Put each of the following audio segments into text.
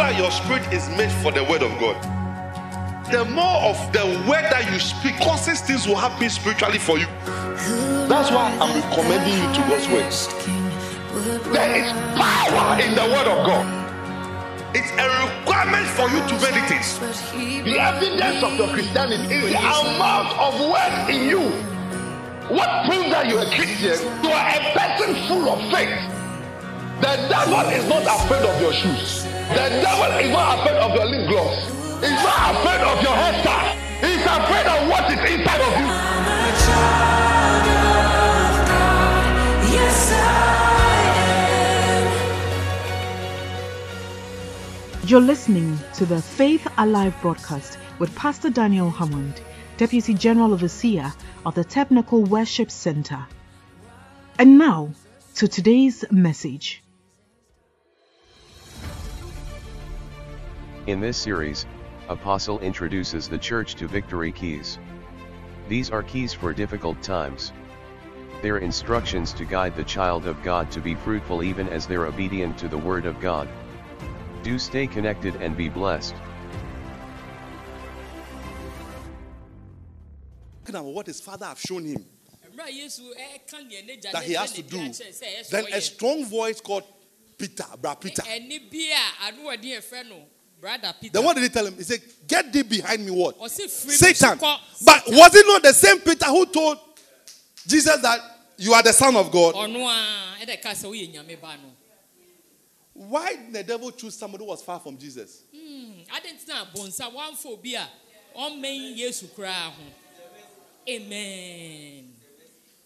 that your spirit is made for the word of God, the more of the word that you speak causes things will happen spiritually for you. That's why I'm recommending you to God's word. There is power in the word of God. It's a requirement for you to meditate. The evidence of your Christianity is the amount of word in you. What proves that you're a Christian? You are a person full of faith. The devil is not afraid of your shoes. The devil is not afraid of your lip gloss. He's not afraid of your hairstyle. He's afraid of what is inside of you. Yes, sir! You're listening to the Faith Alive broadcast with Pastor Daniel Hammond, Deputy General Overseer of the Technical Worship Center. And now to today's message. In this series, Apostle introduces the church to victory keys. These are keys for difficult times. They're instructions to guide the child of God to be fruitful even as they're obedient to the Word of God. Do stay connected and be blessed. Looking at what his father have shown him Mmerɛ a Yesu ɛka nea n'agya that he has to do, pia kyerɛ sɛ ɛyɛ sɛ then a strong voice called Peter, Bra Peter. Ɛne bi a ano ɔde yɛfrɛ no brother Peter. Then what did he tell him? He said, Get thee behind me, what? Ɔse firi mi Satan. But was it not the same Peter who told Jesus that you are the Son of God? ɔno a ɛdɛ ka sɛ woyɛ nyame ba no. Why did the devil choose somebody who was far from Jesus? ade ntina bonsa wamfa obi a ɔmmɛn Yesu koraa ho. Amen.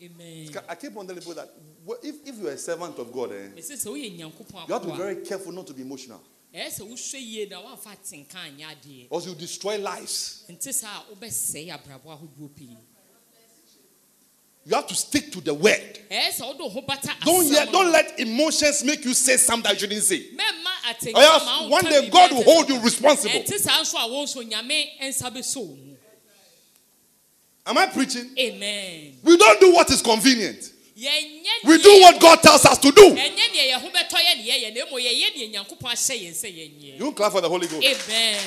Amen. I keep on telling people that if, if you're a servant of God, eh, Mese sɛ woyɛ nyankopɔn you have to be very careful not to be emotional. Ɛyɛ sɛ wohwɛ yie na woamfa atenka anyɛ adeɛ. Or you destroy lives. nti saa a wobɛsɛe abrabɔ ahodoɔ pii. You have to stick to the word. ɛyɛ sɛ wode wo ho bata Don't, yet, don't let emotions make you say something you shouldn't say. Or else one day God will hold you responsible. ɛnte saa nso a wɔn nso nyame nsa bɛsɔ wo mu Am I preaching? amen We don't do what is convenient. Yɛnyɛ We do what God tells us to do. ɛnyɛ deɛ yɛn ho bɛtɔ yɛ ne yɛyɛ na mmom yɛyɛ deɛ nyankopɔn ahyɛ yɛn sɛ yɛnyɛ You clap for the Holy Ghost. amen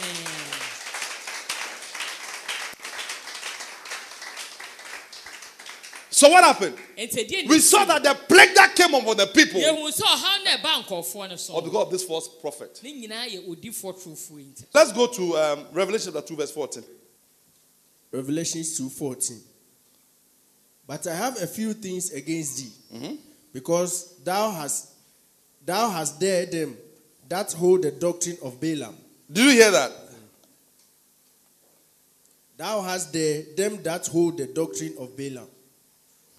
So what happened? We saw that the plague that came upon the people yɛhu sɛ ɔhaw no ɛba nkɔɔfoɔ no so or because of this false prophet. ne nyinaa yɛ odifoɔ torofoɔ yi nti Let's go to um, Revelation 2, verse 14. Revelations 2:14. But I have a few things against thee, because thou hast thou hast dared them that hold the doctrine of Balaam. Do you hear that? Thou hast dared them that hold the doctrine of Balaam,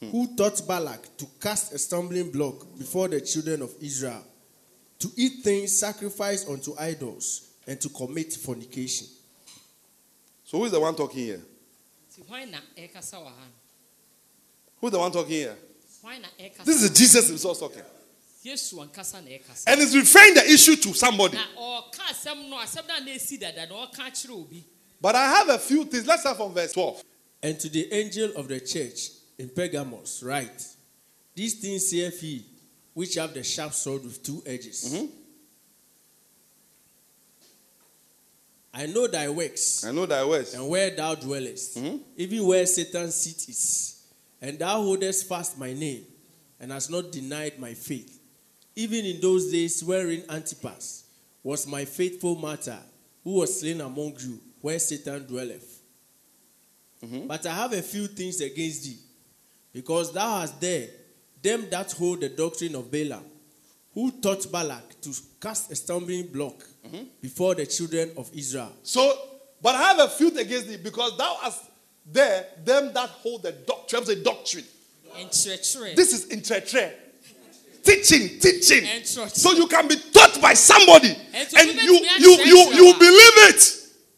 who taught Balak to cast a stumbling block before the children of Israel, to eat things sacrificed unto idols, and to commit fornication. So who is the one talking here? Nti hwan na ɛrekasa wɔ ha no Who's the one talking here? hwan na ɛrekasa This is Jesus himself talking. yesu ankasa na ɛrekasa And he's referring the issue to somebody. na ɔka asɛm no asɛm no a na ɛsi dada na ɔka kyerɛ obi But I have a few things. Let's start from verse 12. And to the angel of the church in Pergamos, write, These things saith he, which have the sharp sword with two edges. Mm-hmm. I know thy works, I know thy works. and where thou dwellest, mm-hmm. even where Satan's seat is. And thou holdest fast my name, and hast not denied my faith. Even in those days wherein Antipas was my faithful martyr, who was slain among you, where Satan dwelleth. Mm-hmm. But I have a few things against thee, because thou hast there them that hold the doctrine of Balaam, who taught Balak to cast a stumbling block mm-hmm. before the children of Israel. So, but I have a few things against thee because thou hast there them that hold the doctrine. The doctrine. This is intertre. Teaching, teaching. So you can be taught by somebody And you you you you believe it,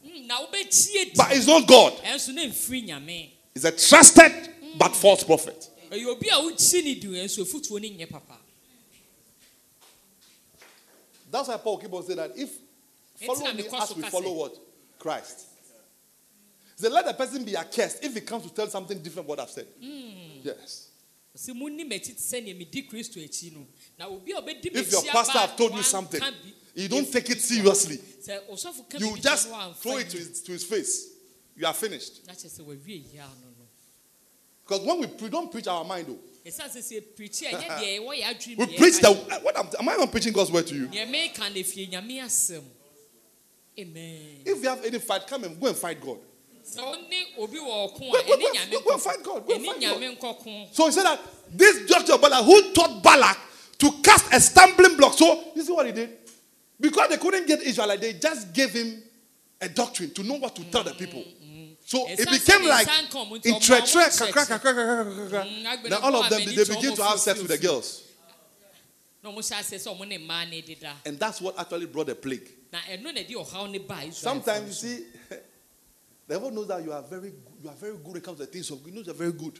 Mm, wobɛtie but it's not God. ɛnso na mfiri nyame It's a trusted but false prophet. ɛyɛ obi a wokyi ne di ɛnso afotuo no nyɛ papa That's why Paul keep on saying that if follow me as we follow what Christ. He said, let the person be accursed if he comes to tell something different what I've said. Yes. sɛ monni m'akyi te sɛnea medi kristo akyi no na obi a ɔbɛdi If your pastor have told you something, You don't take it seriously. sɛ ɔsɔfo ka You just kyerɛ no a, throw it to his, to his face. You are finished. na kyerɛ sɛ wawie yia no no Because when we pre- don't preach our mind, though, ɛsiane sɛ sɛ a ɛnyɛ deɛ ɛwɔ yɛ adwene we preach the. What am, am I not preaching God's word to you? deɛ meka no fie nyame asɛm amen If you have any fight, come and go and fight God. Sɛ wone obi wɔ ɔko Go- a go- ɛne go- nyame go- go and fight God. Go and fight God. So he said that this doctor of Balak who taught Balak to cast a stumbling block. So you see what he did? Because they couldn't get Israelite, they just gave him a doctrine to know what to tell the people. So it became like ne nsa nka ɔmo nti in ɔmo tre- ɔmo tre- nkyerɛkyerɛ. kakra- kakra- kakra- kakra- kakra. Mm, agbede Now all of them they, m'ani they to begin to have sex with the girls. na ɔmo hyɛ ase sɛ ɔmo ne mmaa And that's what actually brought the plague. na ɛno na ɛde ɔhaw ne baa Israelfoɔ Sometimes you see, the devil knows that you are very good, you are very good when it comes to things of God. He knows you're very good.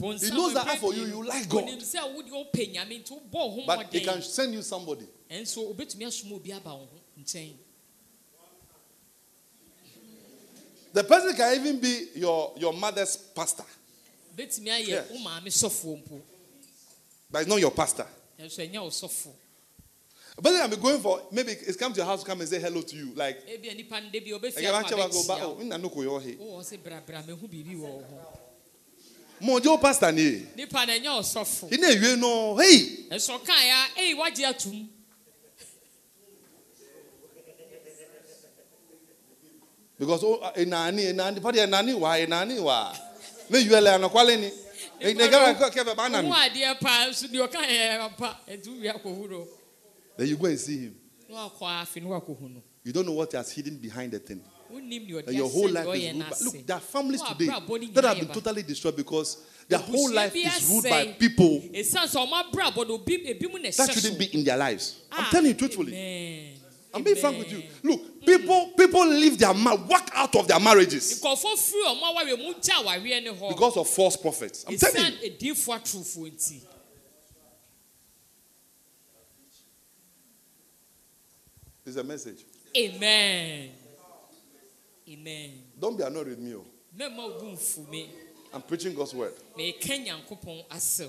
He knows that for you, you like God. onim sɛ wode wopɛ nyame nti wobɔ wo ho But he can send you somebody. ɛnso wobɛtumi asoma obi aba wo ho nkyɛn The person can even be your, your mother's pastor, Yes. wo maame sɔfoɔ mpo but it's not your pastor. Ɛnso ɛnyɛ wo sɔfo A person can be going for maybe it's come to your house to come and say hello to you. Like, ebia nipa no da bi ɔbɛfie "Ẹ̀yẹ́ bá ń akɔ ṣe wa go ba- abɛkyia oh, wo nna no kò yọ ọ́ he." wowɔ sɛ brabra mahu biribi wɔ wo ho Mo jẹ́ o pastor ni e. nipa no ɛnyɛ wo sɔfo Kí ni èyí no? Hey! ɛnso ɔkaeɛ a ei wagye atom Because oh, enani, enani, padi enani wa, enani wa. Me you ele anakwale ni. E ne gara ko ke ba na ho mi. adeɛ paa nso deɛ ɔkaeɛ pa ɛnti wowie akɔhuro Then you go and see him. na wakɔ afe na wakɔhu no You don't know what he has hidden behind the thing. wonim deɛ ɔde And your whole life is ruled by. Look, there are families today that have been totally destroyed because their whole life is ruled by people ɛsiane sɛ ɔmo abrabɔ no obi ebi mu na that shouldn't be in their lives. I'm Ah, telling you truthfully. amen. I'm being frank with you. Look, people people leave their ma- walk out of their marriages nkɔfo firi ɔmo awareɛ mu gya awareɛ ne hɔ because of false prophets. I'm telling you. It's a message. amen amen Don't be annoyed with me. oh. mɛma obu nfu me I'm preaching God's word. mɛka nyankopɔn asɛm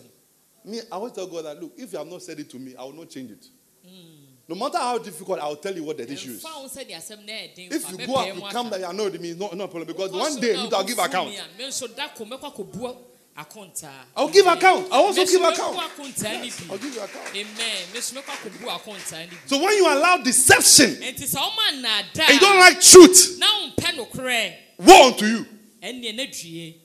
Me, I always tell God that look, if you have not said it to me, I will not change it. Hmm. No matter how difficult, I will tell you what the issue is. ɛmfa wo sɛdeɛ asɛm na ɛden If you go up, you come that you are annoyed with me, it's not, not a problem because one day I'll give account. Me a, me nso da ko mɛkɔ akɔbu akontaa I'll give account. I'll also give account. ne I'll give you account. amen me nso mɛkɔ akɔbu akontaa ne bi So when you allow deception nti sɛ woma nnaada and you don't like truth, na wompɛ nokorɛ woe unto you. ɛnneɛ na dwie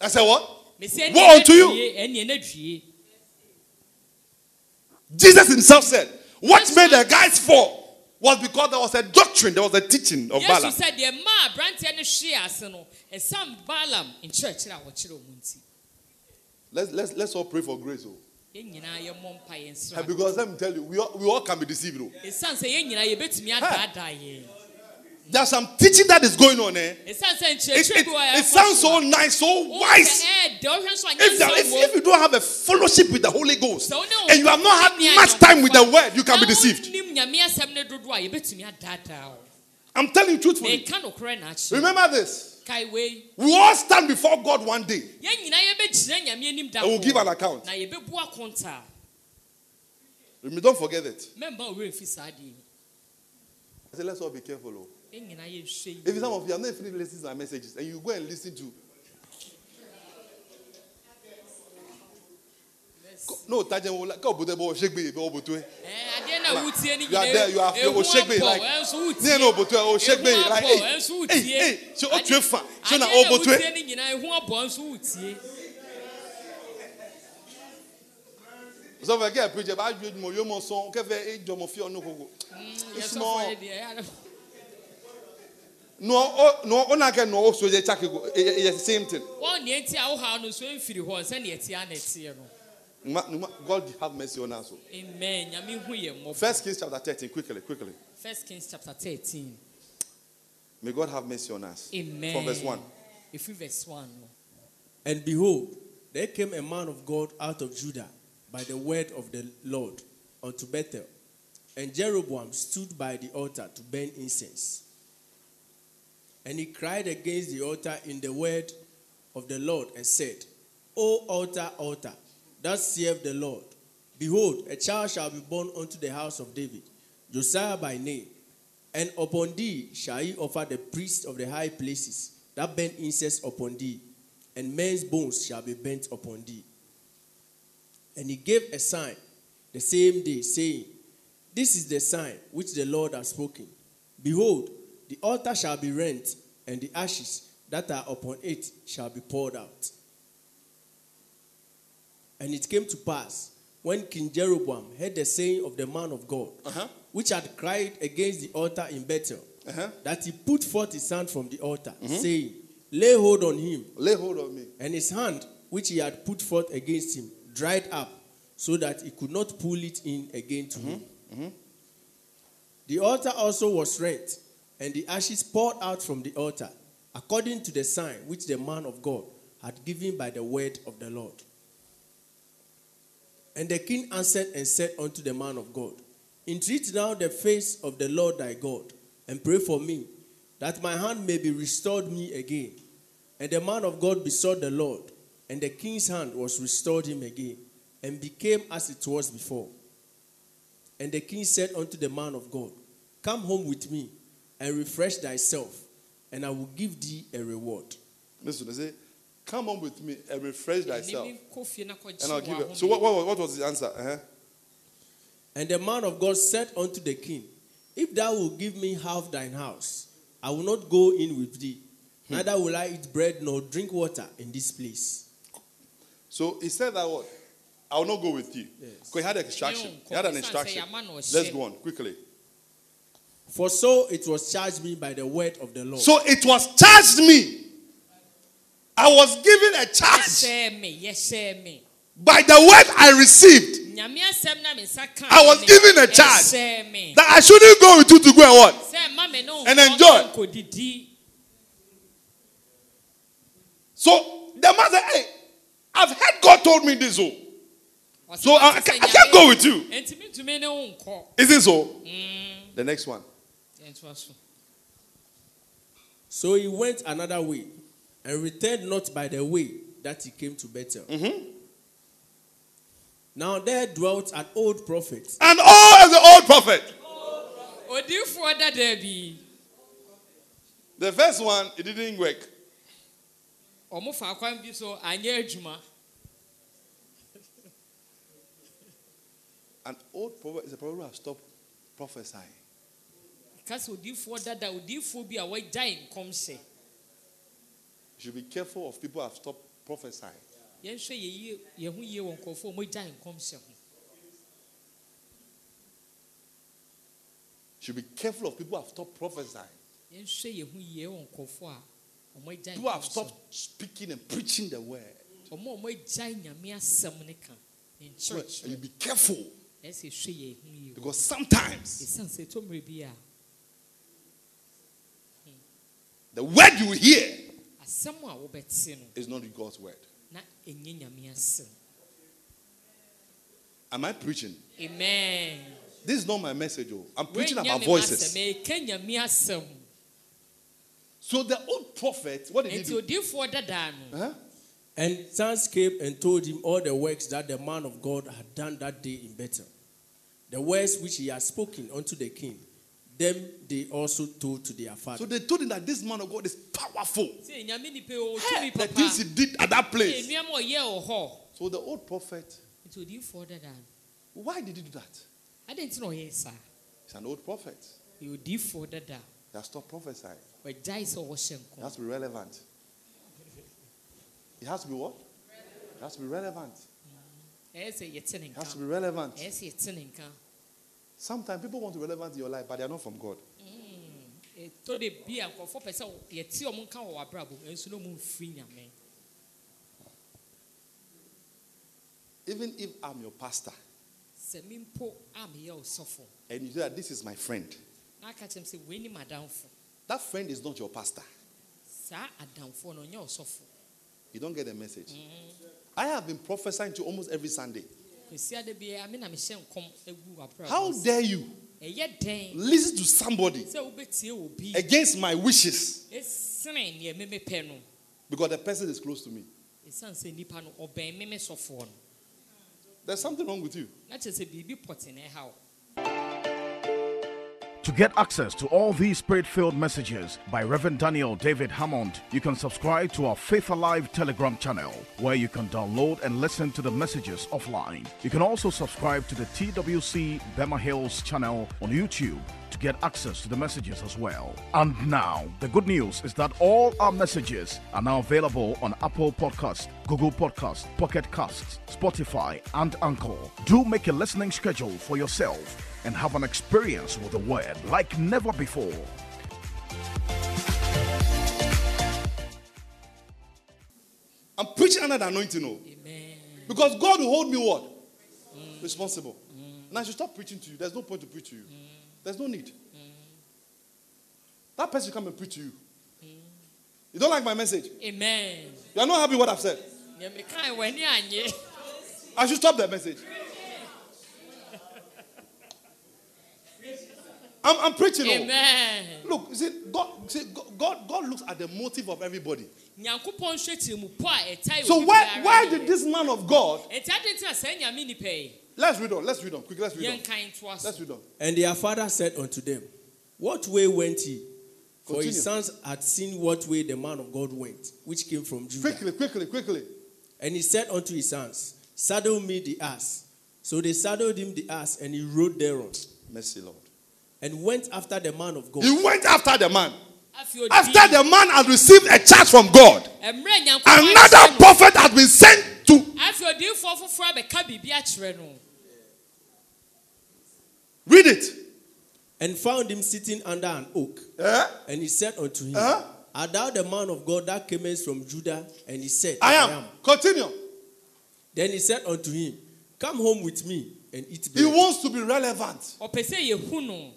I said what? Woe unto you. ɛnneɛ na dwie Jesus himself said, what made the guys fall was because there was a doctrine, there was a teaching of Balaam. sɛ deɛ maa aberanteɛ no hwee ase no ɛsam balaam nkyerɛkyerɛ a wɔkyerɛ wɔ mu nti Let's, let's, let's all pray for grace. Oh. yɛn nyinaa yɛmmɔ mpa yɛn And sra because let me tell you, we all, we all can be deceived. Oh. ɛsiane There's some teaching that is going on. Eh? It, it, it sounds so nice, so wise. ɛɛdɛ wohwɛ nso If, there, if, if you don't have a fellowship with the Holy Ghost sɛ wo ne wo and you have not had much time with the word, you can be deceived. wonim nyame asɛm ne dodoɔ a yɛbɛtumi adaadaa wo I'm telling you truthfully. meka nokorɛ na akyerɛ Remember this. We all stand before God one day. yɛn nyinaa yɛbɛgyina nyame anim da And we'll give an account. na yɛbɛbu akontaa Remember, Don't forget it. mɛmba wo werɛ mfi saa deɛ yi. I said, let's all be careful. Yɛn nyinaa yɛnhwɛ yi If some of you have not finished listening to my messages and you go and listen to. No, Tajem will go, but the boy shake me, but but Ɛɛ, adeɛ na wotie no You are there, you are ehu oh, shake me like. wotie. Yeah, no, but oh, shake me like, hey, hey, hey, so what you fa? So now, oh, but wotie no nyinaa ehu abɔ nso wotie So if I get a preacher, I do more, you more song, kefe, eh, jomo fi ono kogo. It's small. No, oh, no, ona ke no, so je chake go. It's the same thing. wɔn nea eti a wohaw no so mfiri hɔ sɛnea ɛte a na ɛteɛ no no God have mercy on us. amen nyame hu yɛ First Kings chapter 13, quickly, quickly. first kings chapter thirteen May God have mercy on us. amen From verse 1. efi verse one And behold, there came a man of God out of Judah by the word of the Lord unto Bethel. And Jeroboam stood by the altar to burn incense. And he cried against the altar in the word of the Lord and said, O altar, altar, thus saith the Lord, Behold, a child shall be born unto the house of David, Josiah by name. And upon thee shall he offer the priests of the high places that burn incense upon thee, and men's bones shall be bent upon thee. And he gave a sign the same day, saying, This is the sign which the Lord has spoken. Behold, the altar shall be rent, and the ashes that are upon it shall be poured out. And it came to pass when King Jeroboam heard the saying of the man of God, Uh-huh. which had cried against the altar in Bethel, Uh-huh. that he put forth his hand from the altar, saying, Lay hold on him. Lay hold on me. And his hand, which he had put forth against him, dried up, so that he could not pull it in again to him. The altar also was rent, and the ashes poured out from the altar, according to the sign which the man of God had given by the word of the Lord. And the king answered and said unto the man of God, Entreat now the face of the Lord thy God, and pray for me, that my hand may be restored me again. And the man of God besought the Lord, and the king's hand was restored him again, and became as it was before. And the king said unto the man of God, Come home with me, and refresh thyself, and I will give thee a reward. Listen, they say, come on with me and refresh thyself. Ɛnim kɔ fie na kɔgye And I'll give you. So what, what, what was the answer? Uh-huh. And the man of God said unto the king, If thou wilt give me half thine house, I will not go in with thee, neither will I eat bread nor drink water in this place. So he said that what? I will not go with you. Yes. Because he had an instruction. He had an instruction. Let's go on quickly. For so it was charged me by the word of the Lord. So it was charged me. I was given a charge Yɛhyɛ me, yɛhyɛ me. by the word I received Nyame asɛm na me nsa ka I was given a charge. Ɛhyɛ me. that I shouldn't go with you to go and what? Sɛ mma me ne wo And enjoy. So the man said, Hey, I've heard God told me this. Oh, So, I- I can't- I can't go with you. Enti mentumi ne wo nkɔ. is it so? Mm. The next one. Yɛntoa so. So he went another way and returned not by the way that he came to Bethel. Mm-hmm. Now there dwelt an old prophet, And all as the old prophet. Odiyifoɔ dada bi. The first one, it didn't work. Ɔmo fa kwan bi so anyɛ adwuma. An old prophet is a prophet who has stopped prophesying. Kasa odiyifoɔ dada odiyifoɔ bi a wɔagyae nkɔmhyɛ. You should be careful of people who have stopped prophesying. Yɛnhwɛ yɛ yie yɛn ho yie wɔ nkurɔfoɔ a wɔagyae nkɔmhyɛ ho. You should be careful of people who have stopped prophesying. Yɛnhwɛ yɛn ho yie wɔ nkurɔfoɔ a People who have stopped speaking and preaching the word. Ɔmo a wɔagyae nyame asɛm ne ka. Ne So nkyerɛkyerɛ. you be careful Ɛsɛ hwɛ yɛn ho yie. because sometimes Ɛsiane sɛ ɛtɔ mmerɛ bi a the word you hear asɛm a wobɛte no is not God's word. na ɛnyɛ nyame asɛm. Am I preaching? Amen. This is not my message. Oh. I'm preaching about voices. asɛm, ɛka nyame asɛm. So the old prophet, what did he Enti do? odiyifoɔ dadaa Huh? and sons came and told him all the works that the man of God had done that day in Bethel. The words which he had spoken unto the king, them they also told to their father. So they told him that this man of God is powerful. sɛ nyame nipa yi ɔwɔ Hey, the things he did at that place. nneɛma a ɔyɛɛ wɔ hɔ So the old prophet, nti odiyifoɔ dadaa no why did he do that? adɛn nti na ɔyɛɛ sir. He's an old prophet. ɛyɛ odiyifoɔ dadaa He has stopped prophesying. ɔgyae sɛ ɔwɔhyɛ It nkɔm has to be relevant. It has to be what? It has to be relevant. ɛyɛ sɛ yɛte ne It has to be relevant. Sometimes people want to be relevant in your life, but they are not from God. ɛtɔ de bi a nkurɔfoɔ pɛ sɛ yɛte ɔmo nka wɔ w'abrabɔ mu ɛnso na ɔmo mfiri nyame Even if I'm your pastor sɛ mi mpo a meyɛ and you say that this is my friend, na aka kyerɛm sɛ wei ni m'adamfo that friend is not your pastor. saa adamfoɔ no ɔnyɛ ɔsɔfo You don't get the message. I have been prophesying to you almost every Sunday. Kwesi ade biara me na mehyɛ nkɔm agu w'abrabɔ How dare you listen to somebody sɛ wobɛtie wɔ bi against my wishes? Ɛsene neɛ memepɛ no. Because the person is close to me? ɛsiane sɛ nnipa no ɔbɛn me me sɔfoɔ no. There's something wrong with you. To get access to all these spirit filled messages by Reverend Daniel David Hammond, you can subscribe to our Faith Alive Telegram channel where you can download and listen to the messages offline. You can also subscribe to the TWC Bema Hills channel on YouTube to get access to the messages as well. And now, the good news is that all our messages are now available on Apple Podcast, Google Podcast, Pocket Casts, Spotify, and Anchor. Do make a listening schedule for yourself and have an experience with the word like never before. I'm preaching under the anointing, oh. amen Because God will hold me what? Mm. Responsible. Mm. And I should stop preaching to you. There's no point to preach to you. Mm. There's no need. That person come and preach to you. You don't like my message? amen You are not happy with what I've said. deɛ mekae w'ani anyɛ I should stop the message. I'm, I'm preaching. oh. amen Look, you see, God, see, God, God looks at the motive of everybody. nyankopɔn hwɛ tirimupɔ a ɛtae So why, why did this man of God? Enti ade nti na saa nyame Let's read on. Let's read on. Quick, let's read on. yɛnkan toa so Let's read on. And their father said unto them, What way went he? For his sons had seen what way the man of God went, which came from Judah. Quickly, quickly, quickly. And he said unto his sons, Saddle me the ass. So they saddled him the ass, and he rode thereon, Mercy, Lord. And went after the man of God. He went after the man. After the man had received a charge from God, another prophet had been sent to afei odiifoɔ foforɔ abɛka biribi akyerɛ no read it. and found him sitting under an oak. Eh? And he said unto him, Uh-huh. Art thou the man of God that camest from Judah? And he said, I am. Continue. Then he said unto him, Come home with me and eat He wants to be relevant. ɔpɛ sɛ yɛhu no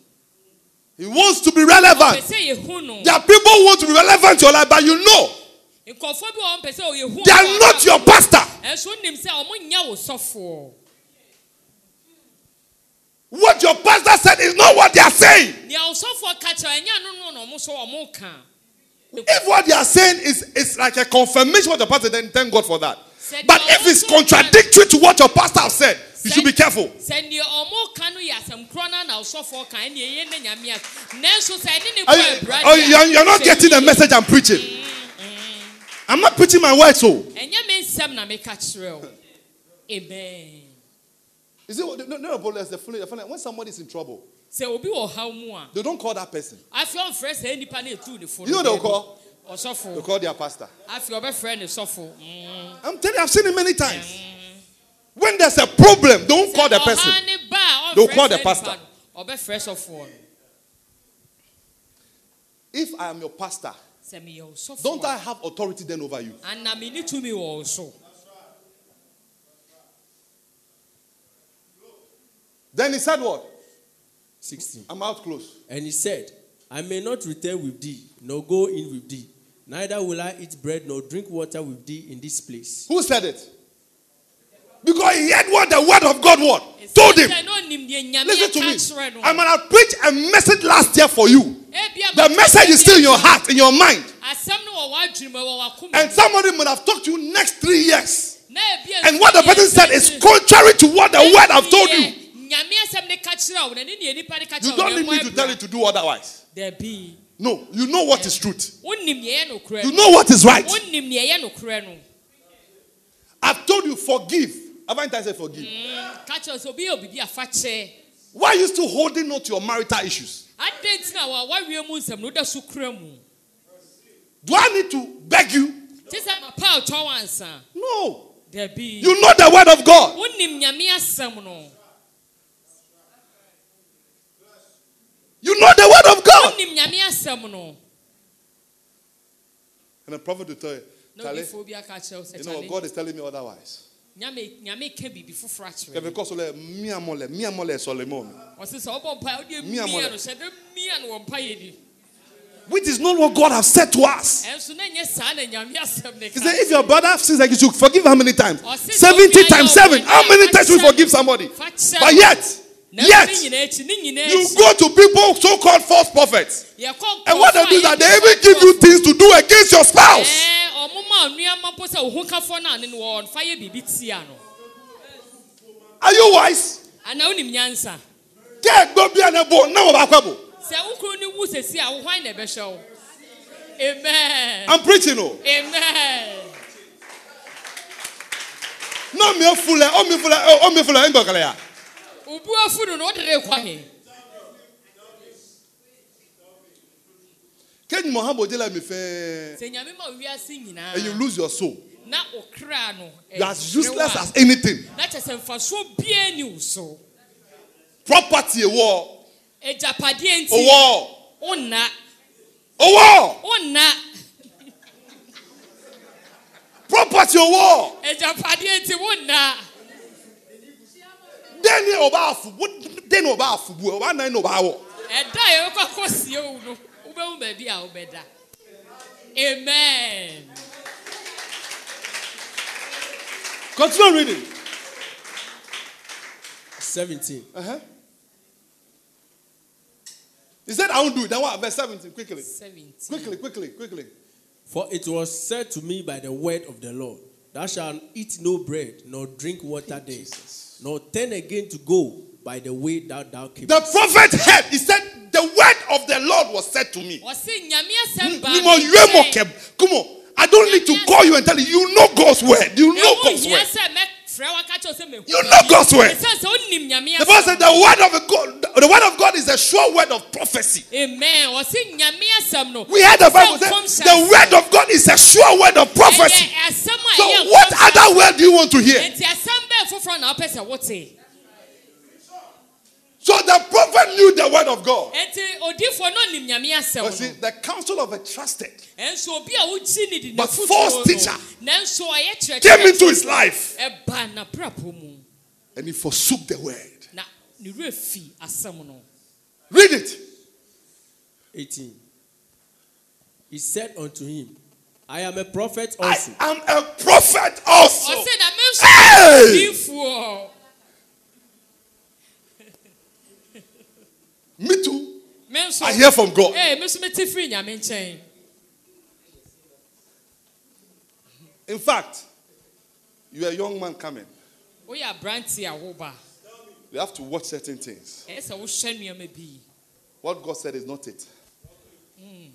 He wants to be relevant. sɛ yɛhu no There are people who want to be relevant to your life, but you know nkɔfoɔ bi wɔ hɔ mpɛ sɛ yɛhu they are not your pastor. ɛnso nim sɛ ɔmo nyɛ wo sɔfoɔ What your pastor said is not what they are saying. nea ɔsɔfoɔ ka kyerɛ ɛnyɛ no no na ɔmo so ɔmo ka If what they are saying is, is like a confirmation of the pastor, then thank God for that. But if it's contradictory to what your pastor has said, you should be careful. sɛ nea ɔmo ka no yɛ asɛm korɔ no na ɔsɔfoɔ ka ɛne ɛyɛ ne nyame a nanso sɛ ɛne ne Are you, abira oh, you're, you're not getting the message I'm preaching. Mm, mm. I'm not preaching my words, so. ɛnyɛ me nsɛm na meka kyerɛ wo amen You see, no, no, no, but the funny, the funny, when somebody is in trouble, sɛ obi wɔ haw mu a they don't call that person. afei ɔmfrɛ saa nnipa no ɛtu ne fo You know they'll call? They call their pastor. afei ɔbɛfrɛ ne sɔfo Mm. I'm telling you, I've seen it many times. Mm. When there's a problem, don't call the Sɛ person. ɔhaa ne ba a They'll ɔmfrɛ call the pastor. nnipa no, ɔbɛfrɛ sɔfoɔ no If I am your pastor, sɛ meyɛ wo sɔfoɔ don't I have authority then over you? ana mene tumi wɔ wo so Then he said, What? 16. I'm out close. And he said, I may not return with thee, nor go in with thee. Neither will I eat bread nor drink water with thee in this place. Who said it? Because he heard what the word of God what told him. Sɛ na ɔnim deɛ nyame Listen to me. kyerɛ no I might have preached a message last year for you. Eh, the message is still in your heart, in your mind. asɛm no wɔ w'adwene mu And somebody might have talked to you next three years. And what the person said is contrary to what the eh, word I've told you. nyame asɛm ne ka kyerɛ wo na ne nea nipa ne ka You don't need me to tell you to do otherwise. No, you know what eh, is truth. wonim nea ɛyɛ nokorɛ You know what is right. wonim nea ɛyɛ nokorɛ no I've told you forgive. Haven't I said forgive? ka kyerɛ sɛ obi yɛ obibi Why are you still holding on to your marital issues? adɛn nti na wa- wawie mu nsɛm no woda so mu Do I need to beg you? te sɛ mapa ɔtɔ wo ansa No. You know the word of God. wonim nyame asɛm no You know the word of God. wonim nyame asɛm no And the prophet will tell you, na Charlie, odifoɔ bi aka kyerɛ wo sɛ you know what? God is telling me otherwise. Nyame nyame ka biribi foforɔ akyerɛ Yeah, because ole, mi amole, mi amole Solomon. sɛ wobɔ mpa wode Mia mia no hyɛ dɛ mia no wɔ mpa yɛ di Which is not what God has said to us. ɛnso na nyɛ saa na nyame asɛm ne He said, if your brother sins like you should forgive how many times? Or since 70 don't times 7. How many times allowed forgive somebody? But yet, yet, nyinaa akyi ne nyinaa you go to people so called false prophets. And what they do is that they even give you things to do against your spouse. Are you wise? ana wonim nyansa? Kẹ́ ẹ̀gbọ́n bí ẹni bò náà wọ́n bá kọ́ bò. sɛ wo kunu ne wu a wo hwan na amen. I'm preaching o. amen. Náà mi ò fulẹ̀, ó mi fulẹ̀, ó mi fulẹ̀ ẹ̀ ń Ken Mohammed Odela me fair. And you lose your soul. You are as useless as anything. Property a war. A war. Onna. A war. Onna. Property a war. Then you obaffu. Then obaffu. Oba nine obawo. Ẹ̀dá yẹn kọ́kọ́ sí ewu nù. A yɛbɛkɔ akɔsie wo no wobɛhu baabi a wobɛda amen Continue reading. 17. Uh-huh. He said, I won't do it. Then what? Verse 17. Quickly. 17 Quickly, quickly, quickly. For it was said to me by the word of the Lord, Thou shalt eat no bread, nor drink water there, nor turn again to go by the way that thou camest. The prophet heard. He said, The word of the Lord was said to me. ɔse nyame asɛm baa Ni mo me yue mo nkyɛn. ke- Come on. I don't need to call you and tell you. You know God's word. You know God's word. sɛ mɛfrɛ wo aka kyerɛ wo sɛ mehu You know God's word. Ɛsiane sɛ wonim nyame The Bible said the word of God, the word of God is a sure word of prophecy. amen ɔse nyame asɛm no We heard the Bible say the word of God is a sure word of prophecy. ɛyɛ asɛm a So what other word do you want to hear? So the prophet knew the word of God. enti odiifoɔ no nim nyame But asɛm see, the counsel of a trusted ɛnso obi a wogyi ne di But false teacher nanso ɔyɛ came into his life ɛba n'abrabɔ mu and he forsook the word. na ne werɛ fi asɛm no Read it. 18. He said unto him, I am a prophet also. I am a prophet also. ɔse na me nso Hey! Me too. I hear from God. ee me nso mete firi nyame In fact, you're a young man coming. woyɛ aberante a woba You have to watch certain things. ɛyɛ sɛ wohwɛ nneɛma bi What God said is not it. Hmm.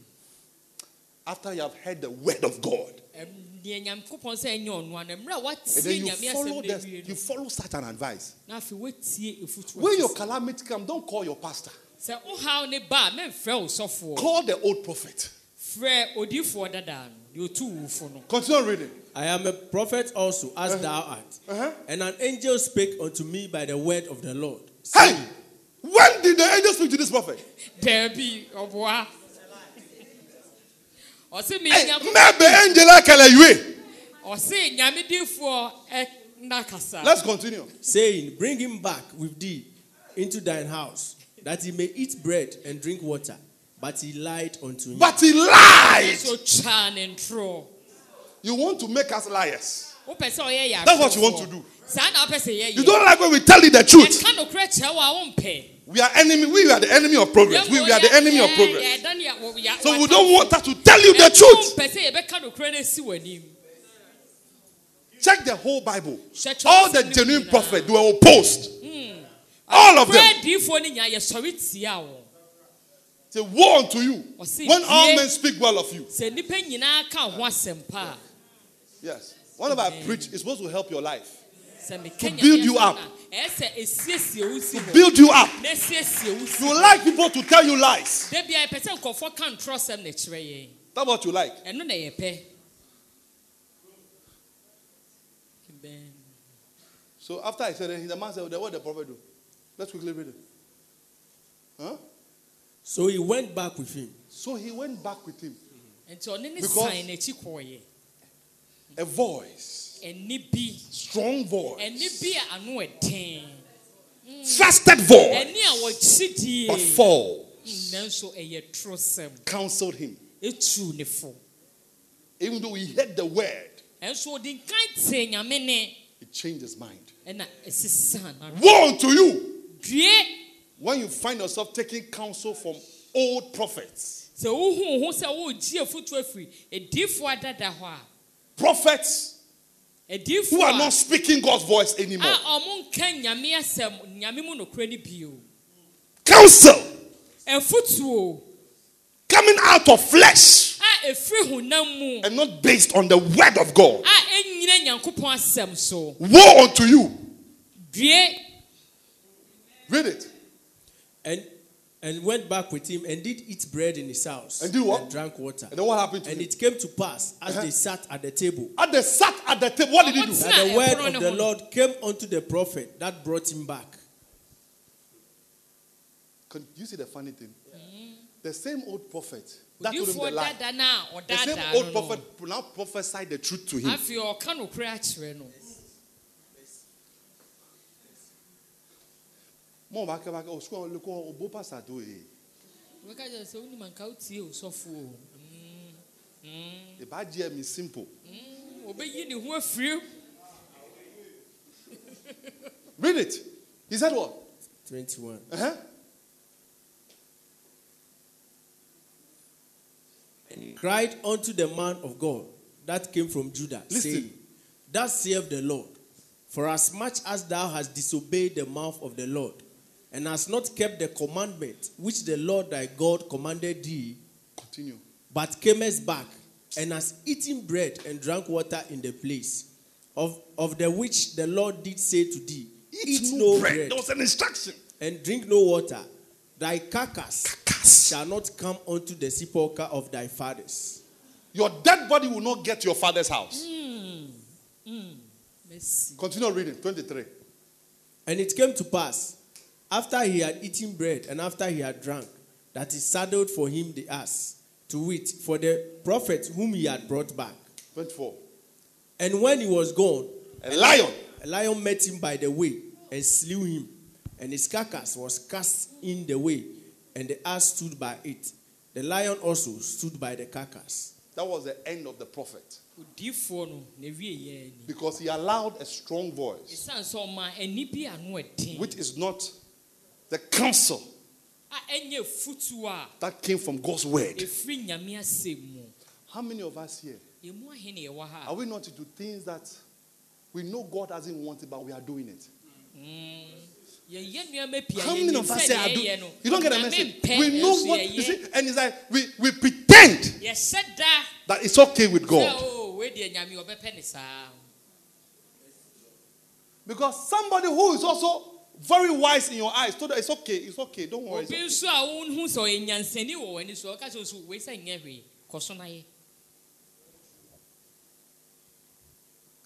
After you have heard the word of God, Ɛm, deɛ nyankopɔn sɛ ɛnyɛ ɔno ano mmerɛ a and then you follow the, you follow such an advice. na afei woatie ɛfotuo When your calamity comes, don't call your pastor. Sɛ wohaw ne ba a memfrɛ wo sɔfoɔ Call the old prophet. frɛ odiifoɔ dadaa no deɛ ɔtu wufo no Continue reading. I am a prophet also, as thou art. Uh-huh. And an angel spake unto me by the word of the Lord. Hey, saying, when did the angel speak to this prophet? daabi ɔboa ɔse me Hey, nyankopɔn maybe angel akele yue. ɔse nyame diifoɔ ɛna kasa Let's continue. saying, Bring him back with thee into thine house, that he may eat bread and drink water. But he lied unto him. But he lied. so twaa ne ntorɔ You want to make us liars. wopɛ sɛ ɔyɛ yɛ That's what you want to do. saa na wopɛ sɛ yɛyɛ You don't like when we tell you the truth. ɛka nokorɛ kyerɛ wo a wompɛ We are enemy. We are the enemy of progress. We, we are the enemy of progress. So we don't want us to tell you the truth. pɛ sɛ yɛbɛka nokorɛ no asi w'anim Check the whole Bible. Hwɛ All the genuine prophets were opposed. All of them. Nokorɛ adiifoɔ no nya yɛsɔre tia wo Say, woe unto you oh, when all men speak well of you. sɛ nnipa nyinaa ka ho asɛm pa Yes. Whenever I preach, it's supposed to help your life, To build you up. a, ɛyɛ eh, sɛ ɛsiesie wo si hɔ build you up. na ɛsiesie wo si You like people to tell you lies. da bia yɛpɛ sɛ nkɔfoɔ ka ntorɔ sɛm na kyerɛ That's what you like. ɛno na yɛpɛ Amen. So after I said it, the man said, What did the prophet do? Let's quickly read it. Huh? So he went back with him. So he went back with him. nti ɔne ne Because- san n'akyi A voice, ɛne bi. Strong voice, ɛne bi a ano ɛden hmm. trusted voice, ɛne a wɔkyidie but fall, hmm, nanso ɛyɛ toro sɛm counseled him. etu ne fo. Even though he heard the word, ɛnso ɔde nkan te nyame ne. he changed his mind. ɛna ɛsesa na Woe unto you due when you find yourself taking counsel from old prophets. sɛ wohu ho sɛ woregye afotu afiri ediifoɔ adada hɔ a Prophets who are not speaking God's voice anymore. a ɔmo nka nyame asɛm nyame no bio Counsel coming out of flesh a ɛfiri honam mu and not based on the word of God. a ɛnyina nyankopɔn asɛm so Woe unto you. Due Read it. And and went back with him and did eat bread in his house And did what? drank water. And then what happened to And him? it came to pass as Uh-huh. they sat at the table And they sat at the table. What did he do? What's that the word of the. Lord came unto the prophet that brought him back. Can you see the funny thing? The same old prophet that told him the odiifoɔ lie. dada no a The same old no no prophet now prophesied the truth to him. afei ɔka nokorɛ akyerɛ no Mo ba ke ba ke o sukuu le ko o bo pastor to e. wɔka kyerɛ sɛ wonim anka wotie osɔfo o E ba je mi simple. ɔbɛyi ne ho afiri Read it. He said what? 21. Uh-huh. cried unto the man of God that came from Judah, Listen. saying, Thus saith the Lord, for as much as thou hast disobeyed the mouth of the Lord, and hast not kept the commandment which the Lord thy God commanded thee, Continue. but camest back, and hast eaten bread and drank water in the place of, of the which the Lord did say to thee, Eat, no bread, There was an instruction. and drink no water, thy carcass shall not come unto the sepulchre of thy fathers. Your dead body will not get to your father's house. Hmm. Hmm. Mercy. Continue reading. 23. And it came to pass, after he had eaten bread and after he had drunk, that he saddled for him the ass, to wit, for the prophet whom he had brought back. 24. And when he was gone, A lion. a lion met him by the way and slew him, and his carcass was cast in the way, and the ass stood by it. The lion also stood by the carcass. That was the end of the prophet. odiifoɔ no na wie yɛ ni Because he allowed a strong voice, ɛsiane sɛ ɔma ani bi ano ɛden which is not the counsel a a that came from God's word. ɛfiri nyame asɛm mu How many of us here yɛmu ahe ne yɛwɔ ha are we not to do things that we know God doesn't want it, but we are doing it? Mm. yɛyɛ nneɛma pii a How many of us say I do? You don't get the message. We know what you see, and it's like we, we pretend that it's okay with God. o oh, wei deɛ nyame ɔbɛpɛ ne saa Because somebody who is also very wise in your eyes told her it's okay, it's okay, don't worry. it's okay." nso a wohu sɛ ɔyɛ nyansani wɔ w'ani so ɔka kyerɛ so wei sɛ nyɛ hwee kɔ so na yɛ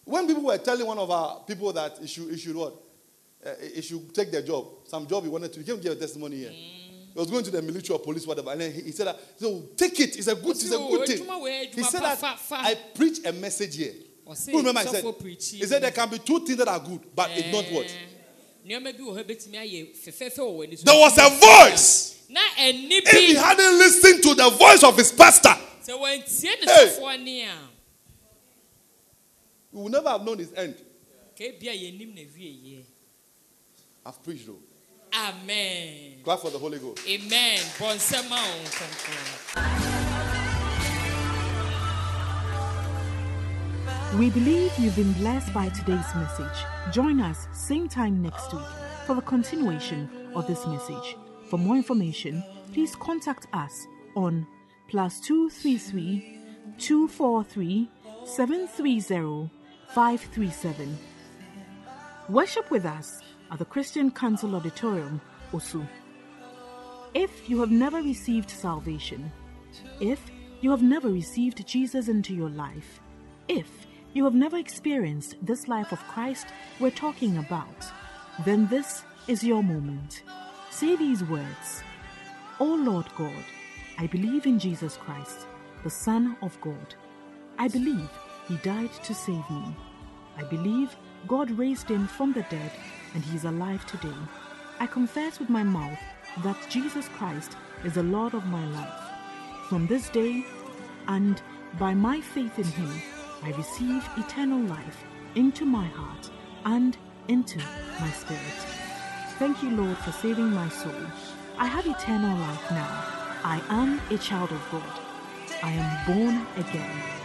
When people were telling one of our people that he should, he should what? Uh, he should take their job, some job he wanted to, he came to give a testimony here. He was going to the military or police, whatever, and then he, he said, that, so take it, it's a good, it's a good thing. He said that. I preach a message here. Who remember I said? He said there can be two things that are good, but it's not what? There was a voice. If he hadn't listened to the voice of his pastor, Hey. sɔfoɔ ni a we would never have known his end. ka ebi a yɛnim na wie yɛ I've preached though. amen Clap for the Holy Ghost. amen We believe you've been blessed by today's message. Join us same time next week for the continuation of this message. For more information, please contact us on plus 233 243 730 537. Worship with us at the Christian Council Auditorium, Osu. If you have never received salvation, if you have never received Jesus into your life, if you have never experienced this life of Christ we're talking about, then this is your moment. Say these words O Lord God, I believe in Jesus Christ, the Son of God. I believe he died to save me. I believe God raised him from the dead and he is alive today. I confess with my mouth that Jesus Christ is the Lord of my life. From this day and by my faith in him, I receive eternal life into my heart and into my spirit. Thank you, Lord, for saving my soul. I have eternal life now. I am a child of God. I am born again.